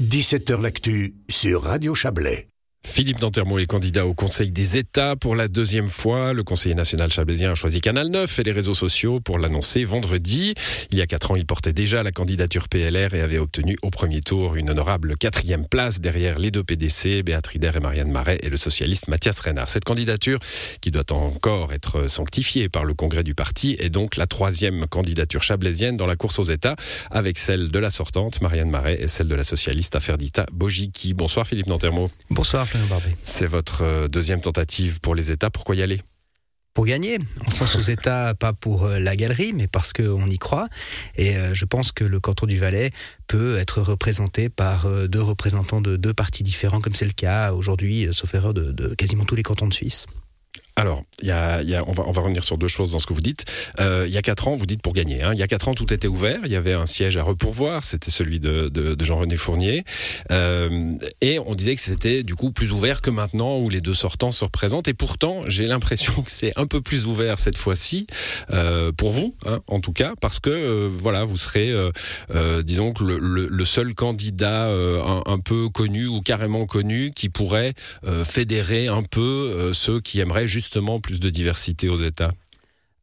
17h L'actu sur Radio Chablais. Philippe Dantermo est candidat au Conseil des États pour la deuxième fois. Le conseiller national chablaisien a choisi Canal 9 et les réseaux sociaux pour l'annoncer vendredi. Il y a quatre ans, il portait déjà la candidature PLR et avait obtenu au premier tour une honorable quatrième place derrière les deux PDC, Béatrice et Marianne Marais et le socialiste Mathias Renard. Cette candidature, qui doit encore être sanctifiée par le congrès du parti, est donc la troisième candidature chablaisienne dans la course aux États, avec celle de la sortante Marianne Marais et celle de la socialiste Aferdita Bojiki. Bonsoir Philippe Dantermo. Bonsoir c'est votre euh, deuxième tentative pour les États. Pourquoi y aller? Pour gagner. On pense aux États, pas pour euh, la galerie, mais parce qu'on y croit. Et euh, je pense que le canton du Valais peut être représenté par deux représentants de deux partis différents, comme c'est le cas aujourd'hui, sauf erreur, de quasiment tous les cantons de Suisse. Alors, y a, y a, on, va, on va revenir sur deux choses dans ce que vous dites. Euh, il y a quatre ans, vous dites pour gagner. Hein. Il y a quatre ans, tout était ouvert. Il y avait un siège à repourvoir. C'était celui de, de, de Jean-René Fournier. Euh, et on disait que c'était du coup plus ouvert que maintenant où les deux sortants se représentent. Et pourtant, j'ai l'impression que c'est un peu plus ouvert cette fois-ci, euh, pour vous, hein, en tout cas, parce que euh, voilà, vous serez, euh, disons le, le, le, seul candidat un, un, peu connu ou carrément connu qui pourrait fédérer un peu ceux qui aimeraient juste justement plus de diversité aux États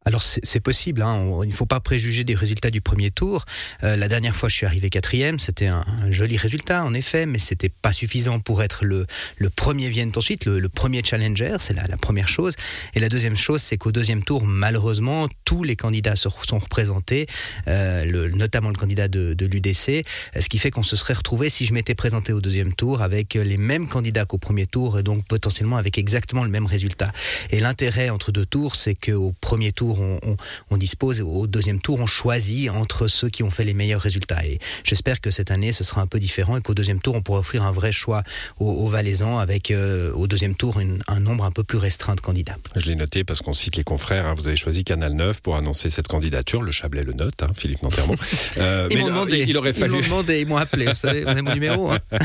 alors c'est possible, hein. il ne faut pas préjuger des résultats du premier tour. Euh, la dernière fois, je suis arrivé quatrième, c'était un, joli résultat en effet, mais c'était pas suffisant pour être le, le premier vient ensuite, le, le, premier challenger, c'est la, la, première chose. Et la deuxième chose, c'est qu'au deuxième tour, malheureusement, tous les candidats sont représentés, euh, le, notamment le candidat de, de l'UDC, ce qui fait qu'on se serait retrouvé, si je m'étais présenté au deuxième tour, avec les mêmes candidats qu'au premier tour, et donc potentiellement avec exactement le même résultat. Et l'intérêt entre deux tours, c'est qu'au premier tour, on, on, on, dispose, au deuxième tour, on choisit entre ceux qui ont fait les meilleurs résultats. Et j'espère que cette année, ce sera un peu différent et qu'au deuxième tour, on pourra offrir un vrai choix aux, aux Valaisans avec euh, au deuxième tour une, un nombre un peu plus restreint de candidats. Je l'ai noté parce qu'on cite les confrères. Hein, vous avez choisi Canal 9 pour annoncer cette candidature. Le Chablais le note, hein, Philippe Nantermont. Euh, ils m'ont demandé. Il aurait fallu. Ils m'ont demandé, ils m'ont appelé. Vous savez, vous avez mon numéro. Hein.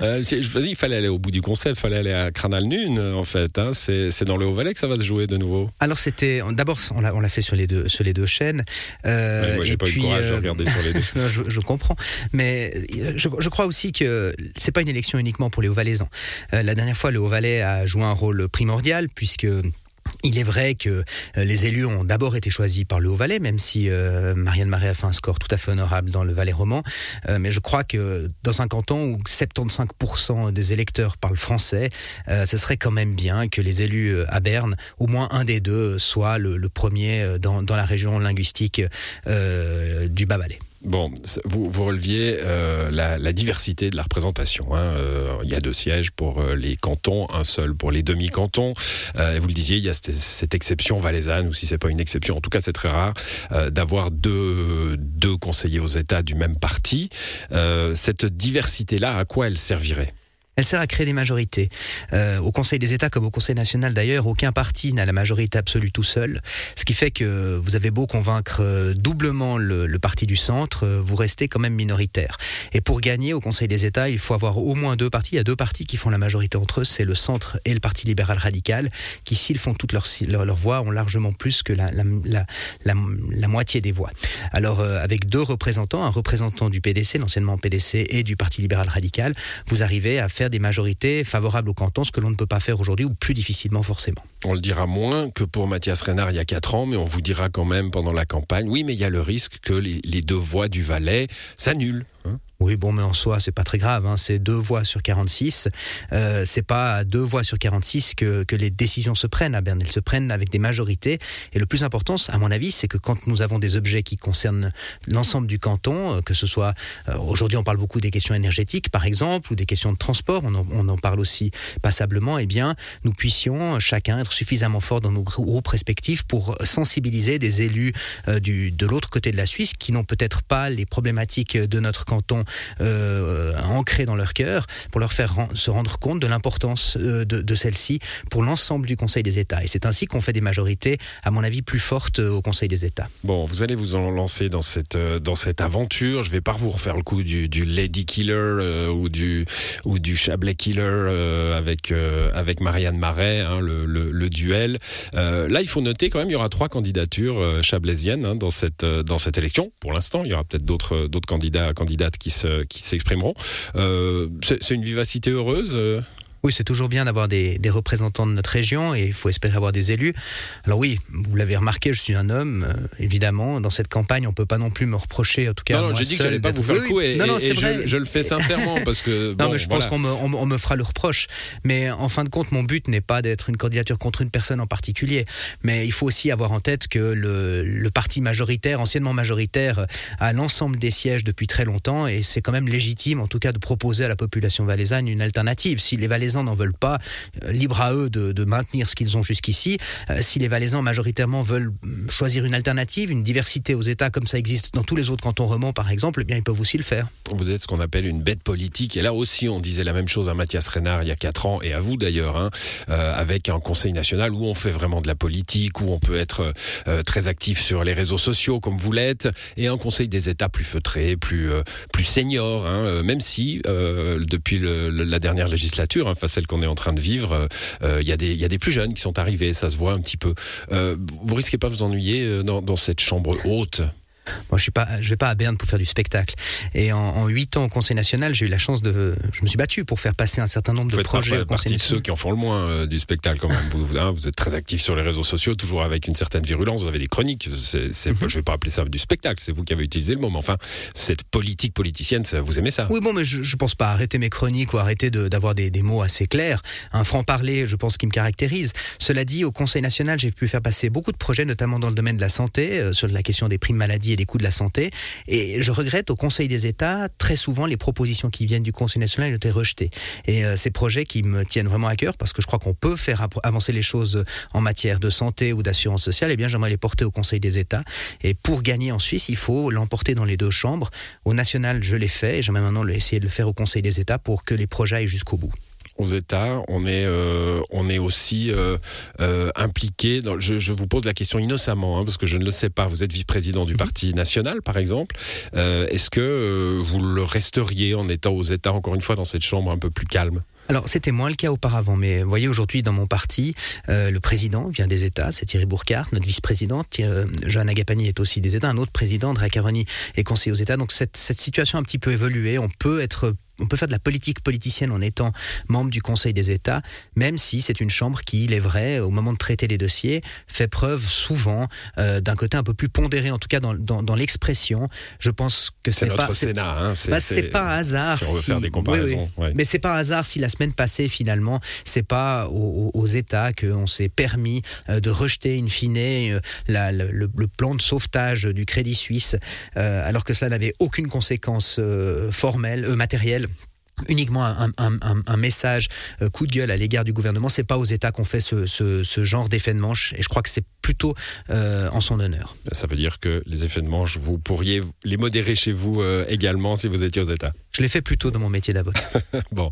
euh, je dis, il fallait aller au bout du concept, il fallait aller à Canal Nune, en fait. Hein. C'est dans le Haut-Valais que ça va se jouer de nouveau. Alors, c'était d'abord, on l'a, fait sur les deux, sur les deux chaînes. Euh, ouais, moi, j'ai pas puis, eu le courage euh, de regarder sur les deux. je, je, comprends, mais euh, je, je, crois aussi que c'est pas une élection uniquement pour les Hauts-Valaisans. Euh, la dernière fois, le Haut-Valais a joué un rôle primordial puisque il est vrai que euh, les élus ont d'abord été choisis par le Haut-Valais, même si euh, Marianne Marais a fait un score tout à fait honorable dans le Valais roman. Euh, mais je crois que dans un canton où 75% des électeurs parlent français, euh, ce serait quand même bien que les élus à Berne, au moins un des deux, soit le, le premier dans, dans, la région linguistique euh, du Bas-Valais. Bon, vous, vous releviez euh, la, la, diversité de la représentation. Hein. Euh, il y a deux sièges pour euh, les cantons, un seul pour les demi-cantons. Euh, vous le disiez, il y a cette, exception valaisanne, ou si c'est pas une exception, en tout cas c'est très rare, d'avoir deux, deux conseillers aux États du même parti. Cette diversité-là, à quoi elle servirait? Elle sert à créer des majorités. Euh, au Conseil des États comme au Conseil national d'ailleurs, aucun parti n'a la majorité absolue tout seul, ce qui fait que vous avez beau convaincre euh, doublement le, le parti du centre, euh, vous restez quand même minoritaire. Et pour gagner au Conseil des États, il faut avoir au moins deux partis. Il y a deux partis qui font la majorité entre eux, c'est le centre et le Parti libéral radical, qui s'ils font toutes leurs leur, voix ont largement plus que la, la, la, la moitié des voix. Alors euh, avec deux représentants, un représentant du PDC, l'anciennement PDC, et du Parti libéral radical, vous arrivez à faire des majorités favorables au canton, ce que l'on ne peut pas faire aujourd'hui ou plus difficilement forcément. On le dira moins que pour Mathias Renard il y a 4 ans, mais on vous dira quand même pendant la campagne, oui, mais il y a le risque que les, les deux voix du Valais s'annulent. Hein Oui, bon, mais en soi, c'est pas très grave. Hein. C'est deux voix sur 46. Euh, c'est pas deux voix sur 46 que, que les décisions se prennent à Berne. Elles se prennent avec des majorités. Et le plus important, à mon avis, c'est que quand nous avons des objets qui concernent l'ensemble du canton, euh, que ce soit euh, aujourd'hui, on parle beaucoup des questions énergétiques, par exemple, ou des questions de transport. On en, on en parle aussi passablement. Eh bien, nous puissions chacun être suffisamment fort dans nos groupes respectifs pour sensibiliser des élus euh, du, de l'autre côté de la Suisse qui n'ont peut-être pas les problématiques de notre canton euh, ancrées dans leur cœur pour leur faire se rendre compte de l'importance euh, de, celle-ci pour l'ensemble du Conseil des États. Et c'est ainsi qu'on fait des majorités, à mon avis, plus fortes euh, au Conseil des États. Bon, vous allez vous en lancer dans cette, euh, dans cette aventure. Je vais pas vous refaire le coup du, Lady Killer euh, ou, du, ou du Chablais Killer euh, avec, euh, avec Marianne Marais, hein, le, duel. Euh, là, il faut noter quand même, il y aura trois candidatures euh, chablaisiennes hein, dans, cette, euh, dans cette élection. Pour l'instant, il y aura peut-être d'autres candidats candidates qui qui s'exprimeront. c'est une vivacité heureuse oui, c'est toujours bien d'avoir des, représentants de notre région et il faut espérer avoir des élus. Alors oui, vous l'avez remarqué, je suis un homme, euh, évidemment. Dans cette campagne, on peut pas non plus me reprocher, en tout cas. Non, non, j'ai dit que j'allais pas vous faire le coup et, non, non, et je, je, le fais sincèrement parce que. non, mais je pense qu'on me, on, me, fera le reproche. Mais en fin de compte, mon but n'est pas d'être une candidature contre une personne en particulier. Mais il faut aussi avoir en tête que le, le parti majoritaire, anciennement majoritaire, a l'ensemble des sièges depuis très longtemps et c'est quand même légitime, en tout cas, de proposer à la population valaisanne une alternative. Si les Valaisans n'en veulent pas, euh, libre à eux de, maintenir ce qu'ils ont jusqu'ici. Euh, si les Valaisans majoritairement veulent choisir une alternative, une diversité aux États comme ça existe dans tous les autres cantons romans par exemple, eh bien ils peuvent aussi le faire. Vous êtes ce qu'on appelle une bête politique et là aussi on disait la même chose à Mathias Renard il y a 4 ans et à vous d'ailleurs, hein, euh, avec un conseil national où on fait vraiment de la politique, où on peut être très actif sur les réseaux sociaux comme vous l'êtes et un conseil des États plus feutré, plus, plus senior, hein, même si depuis la dernière législature, hein, à celle qu'on est en train de vivre, euh, euh, il y, y, a des plus jeunes qui sont arrivés, ça se voit un petit peu. Euh, vous risquez pas de vous ennuyer dans, dans cette chambre haute? Moi, je suis pas, je vais pas à Berne pour faire du spectacle. Et en huit ans au Conseil national, j'ai eu la chance de, je me suis battu pour faire passer un certain nombre de projets. Vous faites partie de ceux qui en font le moins euh, du spectacle quand même. vous, hein, vous, êtes très actif sur les réseaux sociaux, toujours avec une certaine virulence. Vous avez des chroniques. C'est, mm Je vais pas appeler ça du spectacle. C'est vous qui avez utilisé le mot. Mais enfin, cette politique politicienne, ça, vous aimez ça? Oui, bon, mais je, je pense pas arrêter mes chroniques ou arrêter d'avoir des, des, mots assez clairs. Un franc parler, je pense, qui me caractérise. Cela dit, au Conseil national, j'ai pu faire passer beaucoup de projets, notamment dans le domaine de la santé, euh, sur la question des primes maladie et des coûts de la santé. Et je regrette au Conseil des États, très souvent, les propositions qui viennent du Conseil national ont été rejetées. Et euh, ces projets qui me tiennent vraiment à cœur, parce que je crois qu'on peut faire avancer les choses en matière de santé ou d'assurance sociale, eh bien, j'aimerais les porter au Conseil des États. Et pour gagner en Suisse, il faut l'emporter dans les deux chambres. Au national, je l'ai fait, et j'aimerais maintenant essayer de le faire au Conseil des États pour que les projets aillent jusqu'au bout aux États, on est, euh, on est aussi euh, euh, impliqué. Dans, je, vous pose la question innocemment, hein, parce que je ne le sais pas. Vous êtes vice-président du mhm. Parti national, par exemple. Est-ce que vous le resteriez en étant aux États, encore une fois, dans cette chambre un peu plus calme? Alors, c'était moins le cas auparavant, mais vous voyez, aujourd'hui, dans mon parti, le président vient des États, c'est Thierry Bourcard, notre vice-présidente, euh, Johanna Gapani est aussi des États, un autre président, Andrea Caroni, est conseiller aux États. Donc, cette, cette situation a un petit peu évolué. On peut être on peut faire de la politique politicienne en étant membre du Conseil des États, même si c'est une chambre qui, il est vrai, au moment de traiter les dossiers, fait preuve souvent euh, d'un côté un peu plus pondéré, en tout cas dans, dans, l'expression. Je pense que c'est notre pas, Sénat. Hein, c'est bah, pas hasard. Si on veut faire des comparaisons. Mais c'est pas hasard si la semaine passée, finalement, c'est pas aux, aux États qu'on s'est permis euh, de rejeter in fine euh, la, le, plan de sauvetage du Crédit Suisse, alors que cela n'avait aucune conséquence formelle, matérielle uniquement un, message euh, coup de gueule à l'égard du gouvernement. C'est pas aux États qu'on fait ce, genre d'effet de manche, et je crois que c'est plutôt euh, en son honneur. Ça veut dire que les effets de manche, vous pourriez les modérer chez vous euh, également si vous étiez aux États. Je l'ai fait plutôt dans mon métier d'avocat. bon,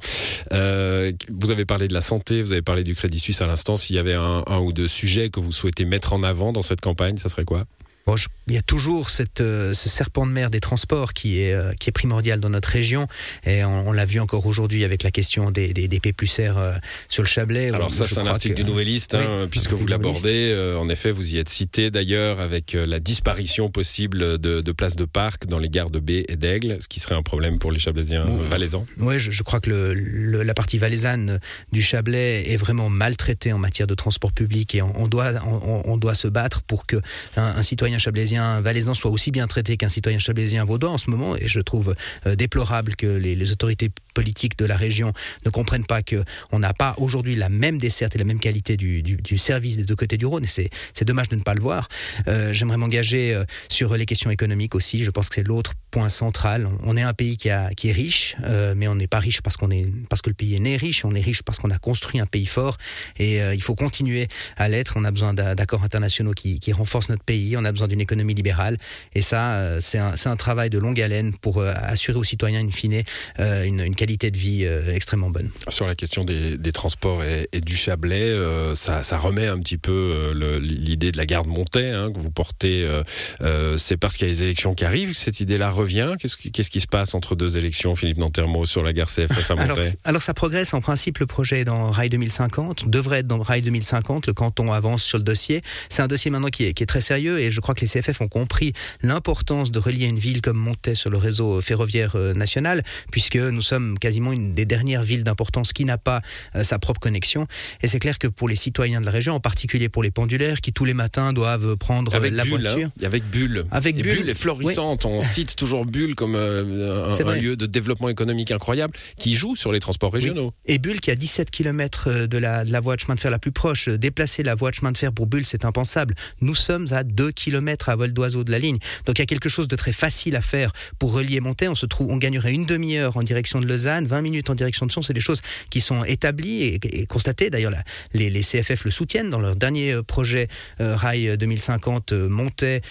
vous avez parlé de la santé, vous avez parlé du Crédit Suisse à l'instant. S'il y avait un, un ou deux sujets que vous souhaitez mettre en avant dans cette campagne, ça serait quoi? Bon, il y a toujours cette, euh, ce serpent de mer des transports qui est, euh, qui est primordial dans notre région. Et on, l'a vu encore aujourd'hui avec la question des, des, des P plus R euh, sur le Chablais. Alors ça, c'est un article du Nouvelliste, hein, puisque vous l'abordez. en effet, vous y êtes cité d'ailleurs avec la disparition possible de, de places de parc dans les gares de B et d'Aigle, ce qui serait un problème pour les Chablaisiens valaisans. Oui, je, je, crois que le, la partie valaisanne du Chablais est vraiment maltraitée en matière de transport public et on, doit, on, on, doit se battre pour que un citoyen citoyen chablaisien valaisan soit aussi bien traité qu'un citoyen chablaisien vaudois en ce moment. Et je trouve euh, déplorable que les, autorités politiques de la région ne comprennent pas qu'on n'a pas aujourd'hui la même desserte et la même qualité du, service des deux côtés du Rhône. Et c'est dommage de ne pas le voir. Euh, j'aimerais m'engager euh, sur les questions économiques aussi. Je pense que c'est l'autre point central. On est un pays qui, a, qui est riche, mais on n'est pas riche parce, qu'on est, parce que le pays est né riche. On est riche parce qu'on a construit un pays fort. Et il faut continuer à l'être. On a besoin d'accords internationaux qui, qui renforcent notre pays. On a besoin d'une économie libérale. Et ça, euh, c'est un, un, travail de longue haleine pour euh, assurer aux citoyens, in fine, euh, une, une qualité de vie extrêmement bonne. Sur la question des, transports et, du Chablais, ça, remet un petit peu l'idée de la garde montée hein, que vous portez. C'est parce qu'il y a les élections qui arrivent que cette idée-là revient. Qu'est-ce qui, qui, se passe entre deux élections, Philippe Nantermo, sur la gare CFF à alors, alors, ça progresse. En principe, le projet est dans Rail 2050, devrait être dans Rail 2050. Le canton avance sur le dossier. C'est un dossier maintenant qui est, qui est, très sérieux et je crois que les CFF ont compris l'importance de relier une ville comme Montaix sur le réseau ferroviaire euh, national, puisque nous sommes quasiment une des dernières villes d'importance qui n'a pas euh, sa propre connexion. Et c'est clair que pour les citoyens de la région, en particulier pour les pendulaires, qui tous les matins doivent prendre la hein. voiture. avec Bulle. Avec Bulle. Bulle est florissante. On cite toujours Bulle comme euh, un, lieu de développement économique incroyable qui joue sur les transports régionaux. Et Bulle qui a 17 km de la, de la voie de chemin de fer la plus proche. Déplacer la voie de chemin de fer pour Bulle, c'est impensable. Nous sommes à 2 km à vol d'oiseau de la ligne. Donc il y a quelque chose de très facile à faire pour relier Montaix. On se trouve, on gagnerait une demi-heure en direction de Lausanne, 20 minutes en direction de Sion. C'est des choses qui sont établies et, constatées. D'ailleurs, les, CFF le soutiennent dans leur dernier euh, projet euh, Rail 2050 euh, Montaix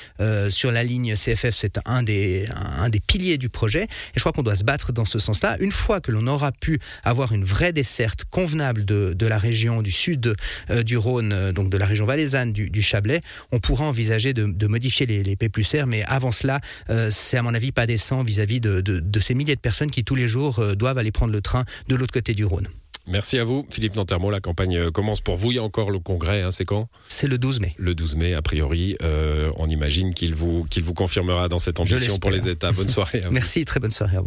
sur la ligne CFF. C'est un des, un, des piliers du projet. Et je crois qu'on doit se battre dans ce sens-là. Une fois que l'on aura pu avoir une vraie desserte convenable de, de la région du sud du Rhône, donc de la région valaisanne du Chablais, on pourra envisager de, modifier les, les P plus R, mais avant cela, euh, c'est à mon avis pas décent vis-à-vis de, ces milliers de personnes qui tous les jours euh, doivent aller prendre le train de l'autre côté du Rhône. Merci à vous, Philippe Nantermo. La campagne euh, commence pour vous. Il y a encore le congrès, hein, c'est quand? C'est le 12 mai. Le 12 mai, a priori. on imagine qu'il vous, qu'il vous confirmera dans cette ambition pour les États. Bonne soirée. Merci, très bonne soirée.